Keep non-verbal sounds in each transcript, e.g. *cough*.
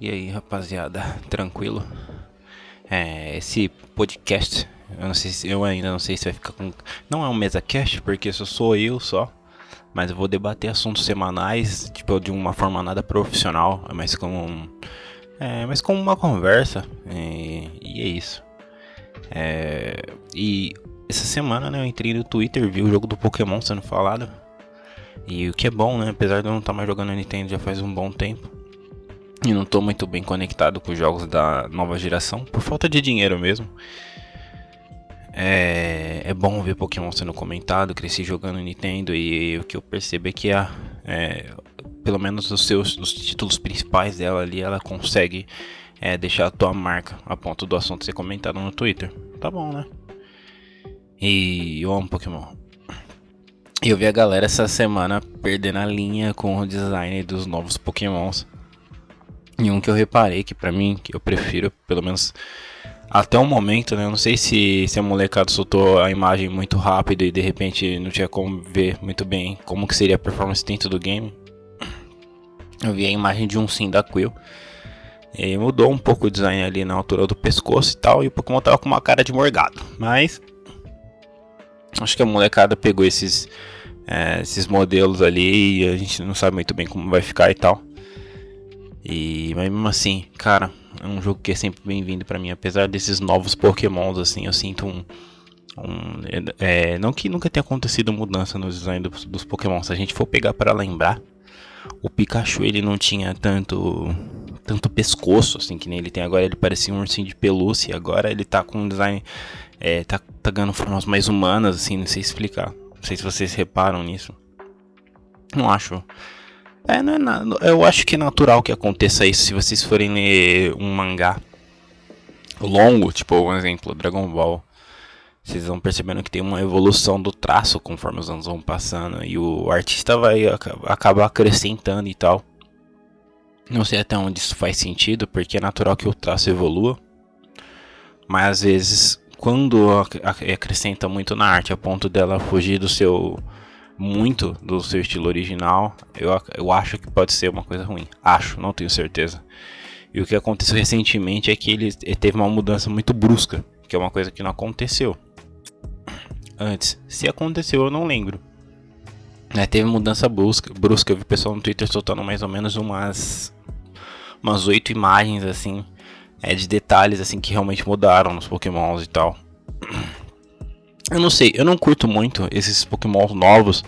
E aí, rapaziada, *laughs* tranquilo? É, esse podcast, eu se eu ainda não sei se vai ficar com não é um mesa cast porque só sou eu só, mas eu vou debater assuntos semanais, tipo de uma forma nada profissional, mas como é, mas como uma conversa e, e é isso. É, e essa semana, né, eu entrei no Twitter, vi o jogo do Pokémon sendo falado. E o que é bom, né, apesar de eu não estar mais jogando Nintendo já faz um bom tempo e não estou muito bem conectado com os jogos da nova geração, por falta de dinheiro mesmo. É, é bom ver Pokémon sendo comentado, cresci jogando Nintendo e, o que eu percebo é que a, é, pelo menos os seus os títulos principais dela ali, ela consegue é, deixar a tua marca a ponto do assunto ser comentado no Twitter. Tá bom, né? E eu amo Pokémon. E eu vi a galera essa semana perdendo a linha com o design dos novos Pokémons. E um que eu reparei que para mim, que eu prefiro, pelo menos até o momento, né? Eu não sei se, se a molecada soltou a imagem muito rápido e de repente não tinha como ver muito bem como que seria a performance dentro do game. Eu vi a imagem de um sim da Quill. E mudou um pouco o design ali na altura do pescoço e tal. E o Pokémon tava com uma cara de morgado. Mas. Acho que a molecada pegou esses, é, esses modelos ali e a gente não sabe muito bem como vai ficar e tal. E mas mesmo assim, cara, é um jogo que é sempre bem-vindo para mim, apesar desses novos Pokémons assim, eu sinto um, um é, não que nunca tenha acontecido mudança no design dos, dos Pokémon, se a gente for pegar para lembrar, o Pikachu ele não tinha tanto tanto pescoço assim que nem ele tem agora, ele parecia um ursinho de pelúcia, agora ele tá com um design é, tá, tá ganhando formas mais humanas assim, não sei explicar. Não sei se vocês reparam nisso. Não acho é, não é nada. Eu acho que é natural que aconteça isso se vocês forem ler um mangá longo, tipo, um exemplo, Dragon Ball. Vocês vão percebendo que tem uma evolução do traço conforme os anos vão passando. E o artista vai acabar acrescentando e tal. Não sei até onde isso faz sentido, porque é natural que o traço evolua. Mas às vezes, quando acrescenta muito na arte a ponto dela fugir do seu muito do seu estilo original, eu, eu acho que pode ser uma coisa ruim. Acho, não tenho certeza. E o que aconteceu recentemente é que ele, teve uma mudança muito brusca, que é uma coisa que não aconteceu antes. Se aconteceu, eu não lembro. É, teve mudança brusca, brusca. Eu vi pessoal no Twitter soltando mais ou menos umas umas oito imagens assim, é, de detalhes assim que realmente mudaram nos Pokémons e tal. Eu não sei, eu não curto muito esses Pokémon novos.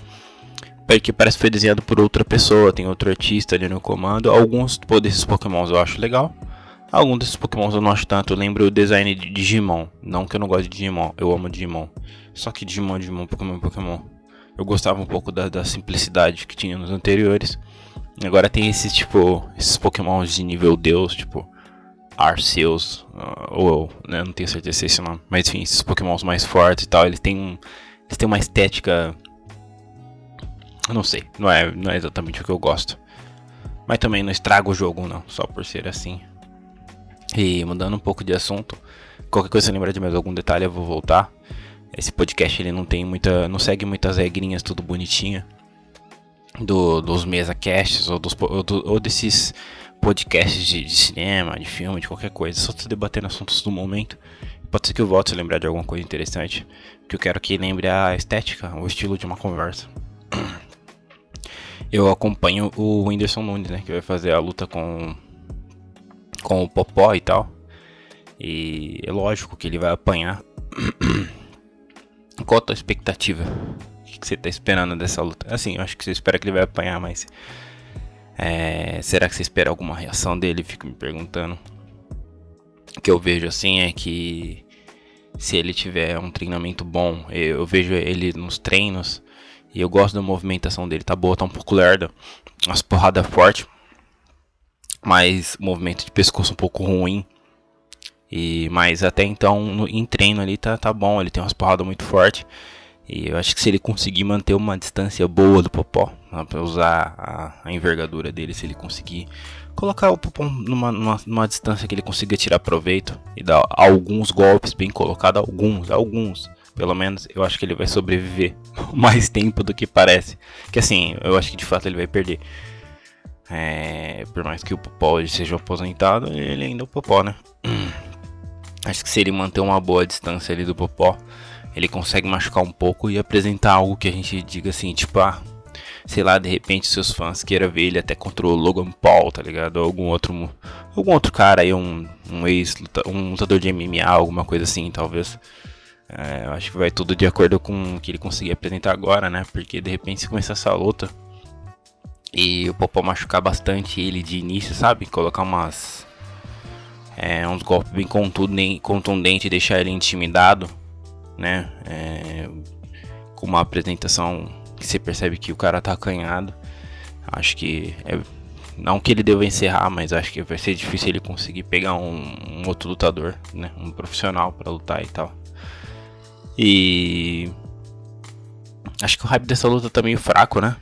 Porque parece que foi desenhado por outra pessoa, tem outro artista ali no comando. Alguns desses Pokémons eu acho legal. Alguns desses Pokémons eu não acho tanto. Eu lembro o design de Digimon. Não que eu não gosto de Digimon, eu amo Digimon. Só que Digimon, Digimon, Pokémon, Pokémon. Eu gostava um pouco da, da simplicidade que tinha nos anteriores. Agora tem esses tipo, esses Pokémons de nível Deus, tipo Arceus, uh, ou né, não tenho certeza se é esse nome, mas enfim, esses pokémons mais fortes e tal, eles têm, eles têm uma estética, eu não sei, não é, não é exatamente o que eu gosto, mas também não estraga o jogo não, só por ser assim. E mudando um pouco de assunto, qualquer coisa lembrar de mais algum detalhe eu vou voltar. Esse podcast ele não tem muita, não segue muitas regrinhas, tudo bonitinho do, dos mesa casts ou, dos, ou, do, ou desses podcasts de, de, cinema, de filme, de qualquer coisa. Só tô debatendo assuntos do momento. Pode ser que eu volte a lembrar de alguma coisa interessante. Que eu quero que lembre a estética, o estilo de uma conversa. Eu acompanho o Whindersson Nunes, né? Que vai fazer a luta com, com o Popó e tal. E é lógico que ele vai apanhar. *clears throat* Qual a tua expectativa? O que você tá esperando dessa luta? Assim, eu acho que você espera que ele vai apanhar, mas é, será que você espera alguma reação dele? Fico me perguntando. O que eu vejo assim é que se ele tiver um treinamento bom, eu vejo ele nos treinos e eu gosto da movimentação dele, tá boa, tá um pouco lerda, umas porradas fortes, mas movimento de pescoço um pouco ruim. E mas até então no, em treino ali tá, tá bom, ele tem umas porradas muito fortes. E eu acho que se ele conseguir manter uma distância boa do Popó, usar a, a, envergadura dele, se ele conseguir colocar o Popó numa, numa, numa, distância que ele consiga tirar proveito e dar alguns golpes bem colocados, alguns, alguns, pelo menos, eu acho que ele vai sobreviver *laughs* mais tempo do que parece. Que assim, eu acho que de fato ele vai perder. É, por mais que o Popó seja aposentado, ele ainda é o Popó, né? *clears throat* Acho que se ele manter uma boa distância ali do Popó, ele consegue machucar um pouco e apresentar algo que a gente diga assim, tipo, ah, sei lá, de repente seus fãs queiram ver ele até contra o Logan Paul, tá ligado? Ou algum outro, algum outro cara aí, um, um ex, lutador de MMA, alguma coisa assim, talvez. É, eu acho que vai tudo de acordo com o que ele conseguir apresentar agora, né? Porque de repente se começar essa luta e o Popó machucar bastante ele de início, sabe? Colocar umas. É, uns golpes bem contundentes e deixar ele intimidado, né? É, com uma apresentação que você percebe que o cara tá acanhado. Acho que é, não que ele deva encerrar, mas acho que vai ser difícil ele conseguir pegar um, um outro lutador, né? Um profissional para lutar e tal. E acho que o hype dessa luta tá meio fraco, né?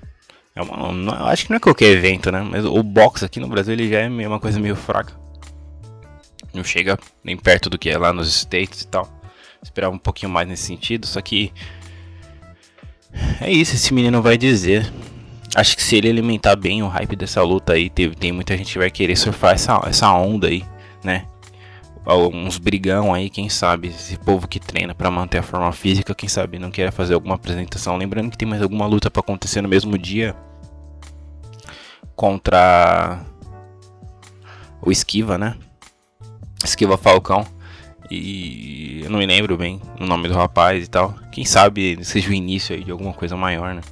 É uma, não, acho que não é qualquer evento, né? Mas o box aqui no Brasil ele já é uma coisa meio fraca. Não chega nem perto do que é lá nos States e tal. Esperava um pouquinho mais nesse sentido, só que. É isso, esse menino vai dizer. Acho que se ele alimentar bem o hype dessa luta aí, tem, muita gente que vai querer surfar essa, essa onda aí, né? Uns brigão aí, quem sabe, esse povo que treina para manter a forma física, quem sabe não quer fazer alguma apresentação. Lembrando que tem mais alguma luta para acontecer no mesmo dia contra o Esquiva, né? Esquiva Falcão. E eu não me lembro bem o nome do rapaz e tal. Quem sabe seja o início aí de alguma coisa maior, né?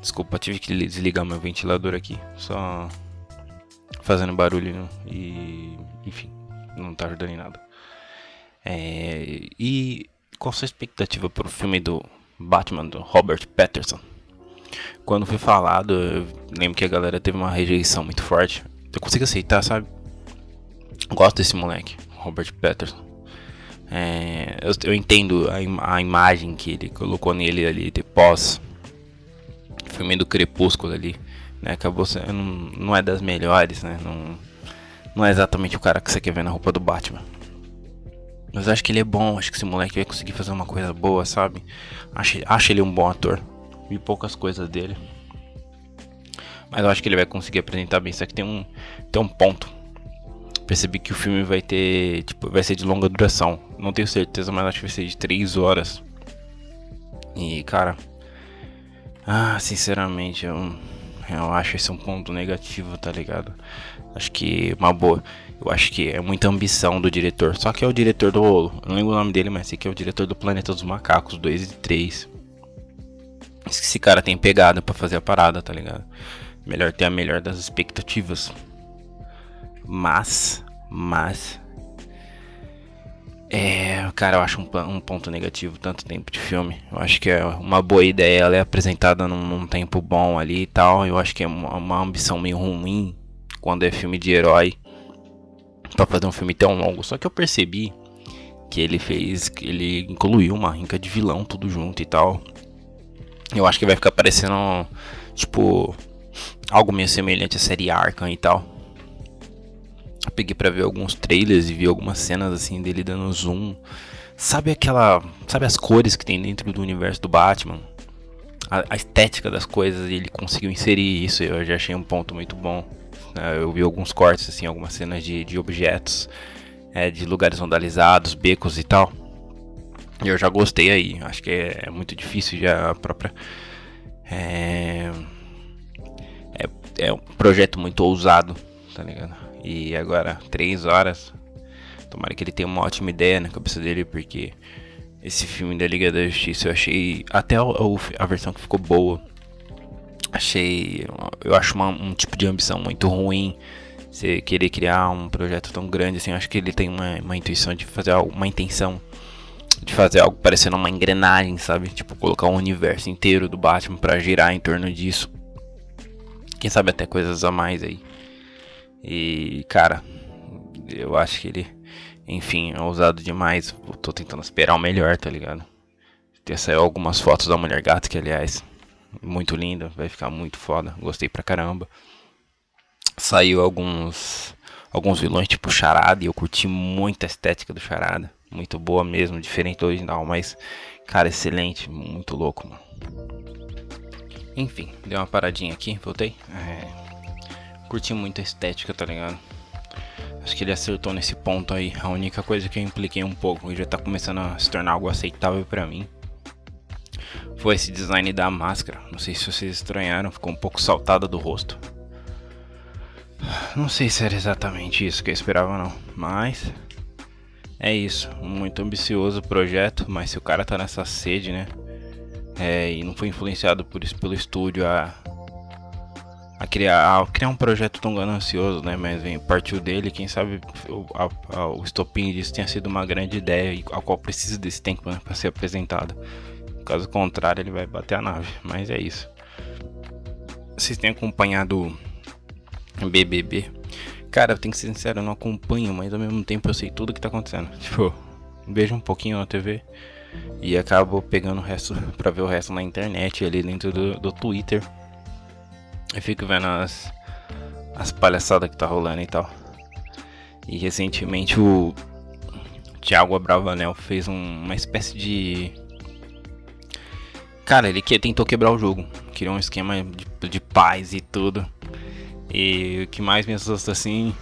Desculpa, tive que desligar meu ventilador aqui. Só fazendo barulho e. Enfim, não tá ajudando em nada. É, e qual sua expectativa para o filme do Batman do Robert Patterson? Quando foi falado, eu lembro que a galera teve uma rejeição muito forte. Eu consigo aceitar, sabe? Gosto desse moleque, Robert Patterson. É, eu, eu, entendo a, im a, imagem que ele colocou nele ali de pós filme do Crepúsculo ali, né? Acabou sendo não, é das melhores, né? Não, não é exatamente o cara que você quer ver na roupa do Batman. Mas acho que ele é bom, acho que esse moleque vai conseguir fazer uma coisa boa, sabe? Acho, acho ele um bom ator. Vi poucas coisas dele. Mas eu acho que ele vai conseguir apresentar bem. Só que tem um, tem um ponto. Percebi que o filme vai ter. Tipo, vai ser de longa duração. Não tenho certeza, mas acho que vai ser de 3 horas. E cara. Ah, sinceramente, eu, eu acho esse um ponto negativo, tá ligado? Acho que uma boa. Eu acho que é muita ambição do diretor. Só que é o diretor do. Eu não lembro o nome dele, mas sei que é o diretor do Planeta dos Macacos 2 e 3 esse cara tem pegada para fazer a parada, tá ligado? Melhor ter a melhor das expectativas. Mas, mas. É, cara, eu acho um, um, ponto negativo tanto tempo de filme. Eu acho que é uma boa ideia, ela é apresentada num, num tempo bom ali e tal. Eu acho que é uma, uma ambição meio ruim quando é filme de herói para fazer um filme tão longo. Só que eu percebi que ele fez, que ele incluiu uma rinca de vilão tudo junto e tal. Eu acho que vai ficar parecendo, tipo, algo meio semelhante à série Arkham e tal. Peguei pra ver alguns trailers e vi algumas cenas assim dele dando zoom. Sabe aquela. Sabe as cores que tem dentro do universo do Batman? A, a estética das coisas, ele conseguiu inserir isso. Eu já achei um ponto muito bom. É, eu vi alguns cortes, assim, algumas cenas de, de objetos, é, de lugares vandalizados, becos e tal. Eu já gostei aí. Acho que é, é muito difícil já a própria. É, é, é, um projeto muito ousado, tá ligado? E agora, três horas. Tomara que ele tenha uma ótima ideia na cabeça dele, porque esse filme da Liga da Justiça eu achei. Até a, a versão que ficou boa. Achei. Eu acho uma, um tipo de ambição muito ruim. Você querer criar um projeto tão grande assim. Eu acho que ele tem uma, uma intuição de fazer uma intenção de fazer algo parecendo uma engrenagem, sabe? Tipo, colocar um universo inteiro do Batman para girar em torno disso. Quem sabe até coisas a mais aí. E, cara, eu acho que ele, enfim, é ousado demais. Eu tô tentando esperar o melhor, tá ligado? Ter saiu algumas fotos da Mulher Gata, que aliás, muito linda, vai ficar muito foda. Gostei pra caramba. Saiu alguns alguns vilões tipo Charada e eu curti muito a estética do Charada. Muito boa mesmo, diferente do original, mas, cara, excelente, muito louco, mano. Enfim, deu uma paradinha aqui, voltei. É, curti muito a estética, tá ligado? Acho que ele acertou nesse ponto aí. A única coisa que eu impliquei um pouco e já tá começando a se tornar algo aceitável para mim foi esse design da máscara. Não sei se vocês estranharam, ficou um pouco saltada do rosto. Não sei se era exatamente isso que eu esperava não, mas é isso, muito ambicioso projeto, mas se o cara tá nessa sede, né? É, e não foi influenciado por isso pelo estúdio a, a criar, a criar um projeto tão ganancioso, né? Mas vem, partiu dele, quem sabe o, a, a, o estopim disso tenha sido uma grande ideia a qual precisa desse tempo né, para ser apresentada. Caso contrário, ele vai bater a nave. Mas é isso. Vocês têm acompanhado BBB? Cara, eu tenho que ser sincero, eu não acompanho, mas ao mesmo tempo eu sei tudo que tá acontecendo. *laughs* Tipo, vejo um pouquinho na TV e acabo pegando o resto pra ver o resto na internet, ali dentro do, do Twitter. Eu fico vendo as, as palhaçadas que tá rolando e tal. E recentemente o Thiago Abravanel fez um, uma espécie de. Cara, ele que, tentou quebrar o jogo. Criou um esquema de, de paz e tudo. E o que mais me assusta assim.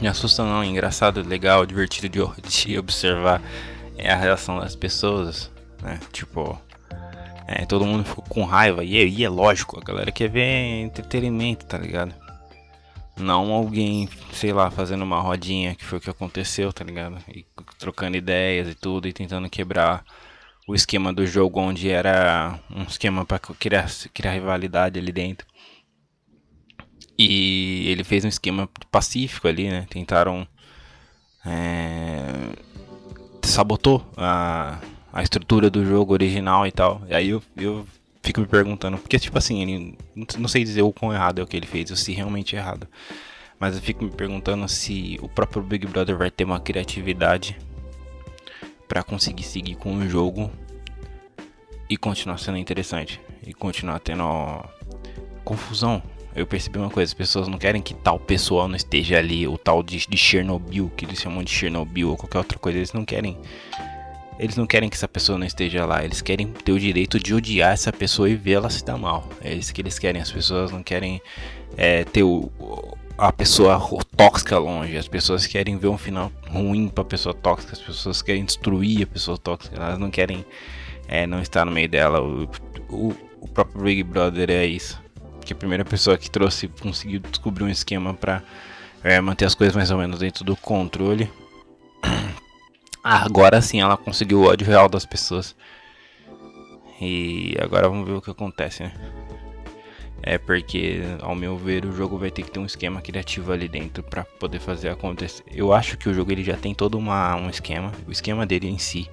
Me assusta não, é engraçado, legal, divertido de, de observar é a reação das pessoas, né? Tipo, é, todo mundo ficou com raiva. E, e é lógico, a galera quer ver entretenimento, tá ligado? Não alguém, sei lá, fazendo uma rodinha, que foi o que aconteceu, tá ligado? E trocando ideias e tudo, e tentando quebrar o esquema do jogo, onde era um esquema para criar, criar rivalidade ali dentro. E ele fez um esquema pacífico ali, né? Tentaram. É, sabotou a, a estrutura do jogo original e tal. E aí eu, eu fico me perguntando, porque tipo assim, ele não sei dizer o quão errado é o que ele fez, ou se realmente é errado. Mas eu fico me perguntando se o próprio Big Brother vai ter uma criatividade para conseguir seguir com o jogo e continuar sendo interessante e continuar tendo ó, confusão eu percebi uma coisa, as pessoas não querem que tal pessoal não esteja ali, o tal de, de Chernobyl, que eles chamam de Chernobyl ou qualquer outra coisa, eles não querem. Eles não querem que essa pessoa não esteja lá, eles querem ter o direito de odiar essa pessoa e vê-la se dar mal. É isso que eles querem, as pessoas não querem é, ter o, a pessoa tóxica longe, as pessoas querem ver um final ruim pra pessoa tóxica, as pessoas querem destruir a pessoa tóxica, elas não querem é, não estar no meio dela. O, o, o próprio Big Brother é isso que a primeira pessoa que trouxe conseguiu descobrir um esquema para é, manter as coisas mais ou menos dentro do controle. Agora sim ela conseguiu o ódio real das pessoas. E agora vamos ver o que acontece, né? É porque, ao meu ver, o jogo vai ter que ter um esquema criativo ali dentro para poder fazer acontecer. Eu acho que o jogo ele já tem todo uma, um esquema. O esquema dele em si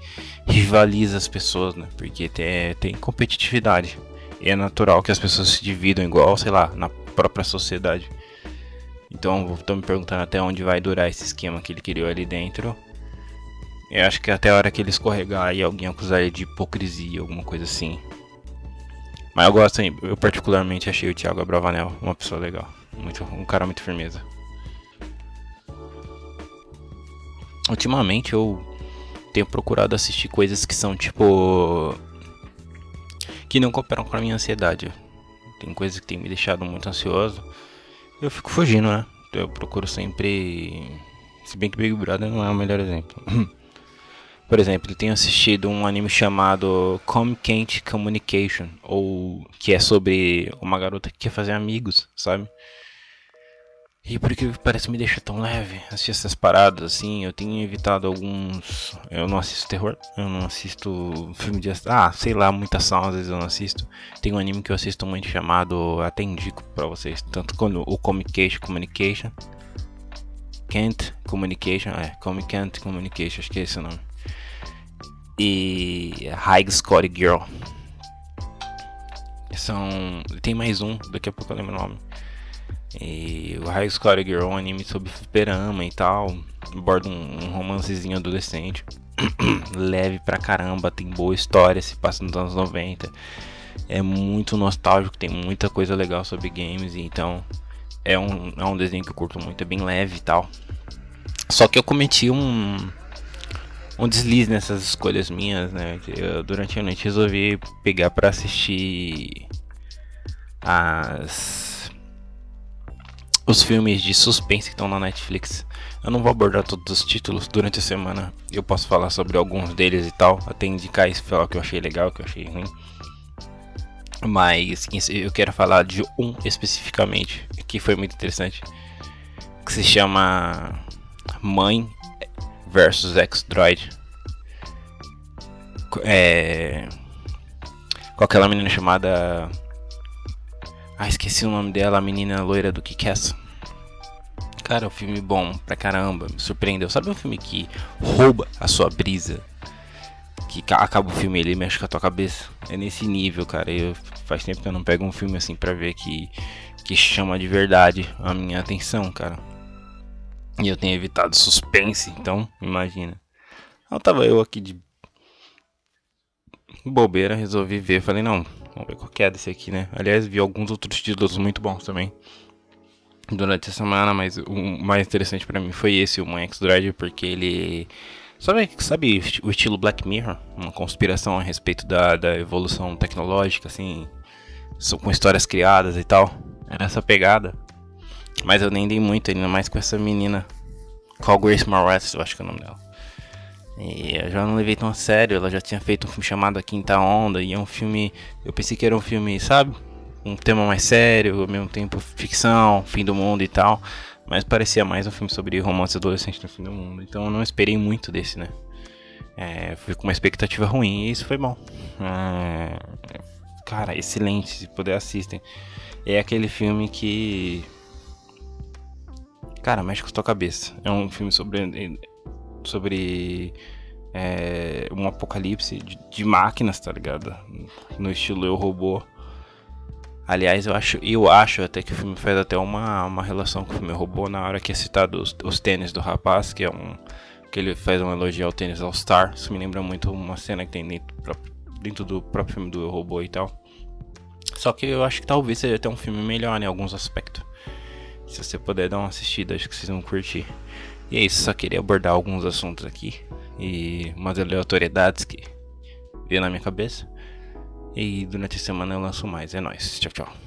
rivaliza as pessoas, né? Porque tem, tem competitividade. E é natural que as pessoas se dividam igual, sei lá, na própria sociedade. Então, estou me perguntando até onde vai durar esse esquema que ele criou ali dentro. Eu acho que até a hora que ele escorregar e alguém acusar ele de hipocrisia, alguma coisa assim. Mas eu gosto, eu particularmente achei o Thiago Abravanel uma pessoa legal. Muito, um cara muito firmeza. Ultimamente eu tenho procurado assistir coisas que são tipo que não cooperam com a minha ansiedade. Tem coisas que tem me deixado muito ansioso. Eu fico fugindo, né? Eu procuro sempre. Se bem que Big Brother não é o melhor exemplo. *laughs* Por exemplo, eu tenho assistido um anime chamado Communicate Communication, ou que é sobre uma garota que quer fazer amigos, sabe? E por que parece me deixa tão leve assistir essas paradas assim, eu tenho evitado alguns. Eu não assisto terror, eu não assisto filme de. Ah, sei lá, muita ação às vezes eu não assisto. Tem um anime que eu assisto muito chamado. Até indico pra vocês, tanto quando o Communication Communication. Can't Communication, é, Can't Communication, acho que é esse o nome. E High Score Girl. São. Tem mais um, daqui a pouco eu lembro o nome e o High Score Girl é um anime sobre fliperama e tal. Aborda um, um romancezinho adolescente. *clears throat* Leve pra caramba, tem boa história, se passa nos anos 90. É muito nostálgico, tem muita coisa legal sobre games. Então é um, é um desenho que eu curto muito, é bem leve e tal. Só que eu cometi um, um deslize nessas escolhas minhas, né? Eu, durante a noite resolvi pegar para assistir as os filmes de suspense que estão na Netflix. Eu não vou abordar todos os títulos durante a semana. Eu posso falar sobre alguns deles e tal. Até indicar isso, falar o que eu achei legal, o que eu achei ruim. Mas eu quero falar de um especificamente que foi muito interessante, que se chama Mãe versus X-Droid. É... Com aquela menina chamada. Ah, esqueci o nome dela, a menina loira do Kick-Ass. Cara, é um filme bom pra caramba, me surpreendeu. Sabe um filme que rouba a sua brisa? Que acaba o filme ele mexe com a tua cabeça? É nesse nível, cara. Eu, faz tempo que eu não pego um filme assim pra ver que, que chama de verdade a minha atenção, cara. E eu tenho evitado suspense, então imagina. Então tava eu aqui de bobeira, resolvi ver. Falei, não, vamos ver qual que é desse aqui, né? Aliás, vi alguns outros títulos muito bons também durante a semana, mas o mais interessante para mim foi esse, o One X Drive, porque ele. Sabe, sabe o estilo Black Mirror? Uma conspiração a respeito da, da evolução tecnológica, assim, com histórias criadas e tal. Era essa pegada. Mas eu nem dei muito, ainda mais com essa menina. Call Grace Moretz, eu acho que é o nome dela. E eu já não levei tão a sério, ela já tinha feito um filme chamado A Quinta Onda, e é um filme. Eu pensei que era um filme, sabe? Um tema mais sério, ao mesmo tempo ficção, fim do mundo e tal. Mas parecia mais um filme sobre romance adolescente no fim do mundo. Então eu não esperei muito desse, né? É, fui com uma expectativa ruim e isso foi bom. É, cara, excelente, se puder assistem. É aquele filme que. Cara, mexe com a tua cabeça. É um filme sobre sobre é, um apocalipse de, de, máquinas, tá ligado? No estilo Eu Robô. Aliás, eu acho, eu acho até que o filme faz até uma, uma relação com o filme Robô na hora que é citado os, os tênis do rapaz, que é um. que ele faz um elogio ao tênis All Star. Isso me lembra muito uma cena que tem dentro, dentro do próprio filme do Eu Robô e tal. Só que eu acho que talvez seja até um filme melhor em alguns aspectos. Se você puder dar uma assistida, acho que vocês vão curtir. E é isso, só queria abordar alguns assuntos aqui e umas aleatoriedades que veio na minha cabeça. E durante a semana eu lanço mais. É nóis. Tchau, tchau.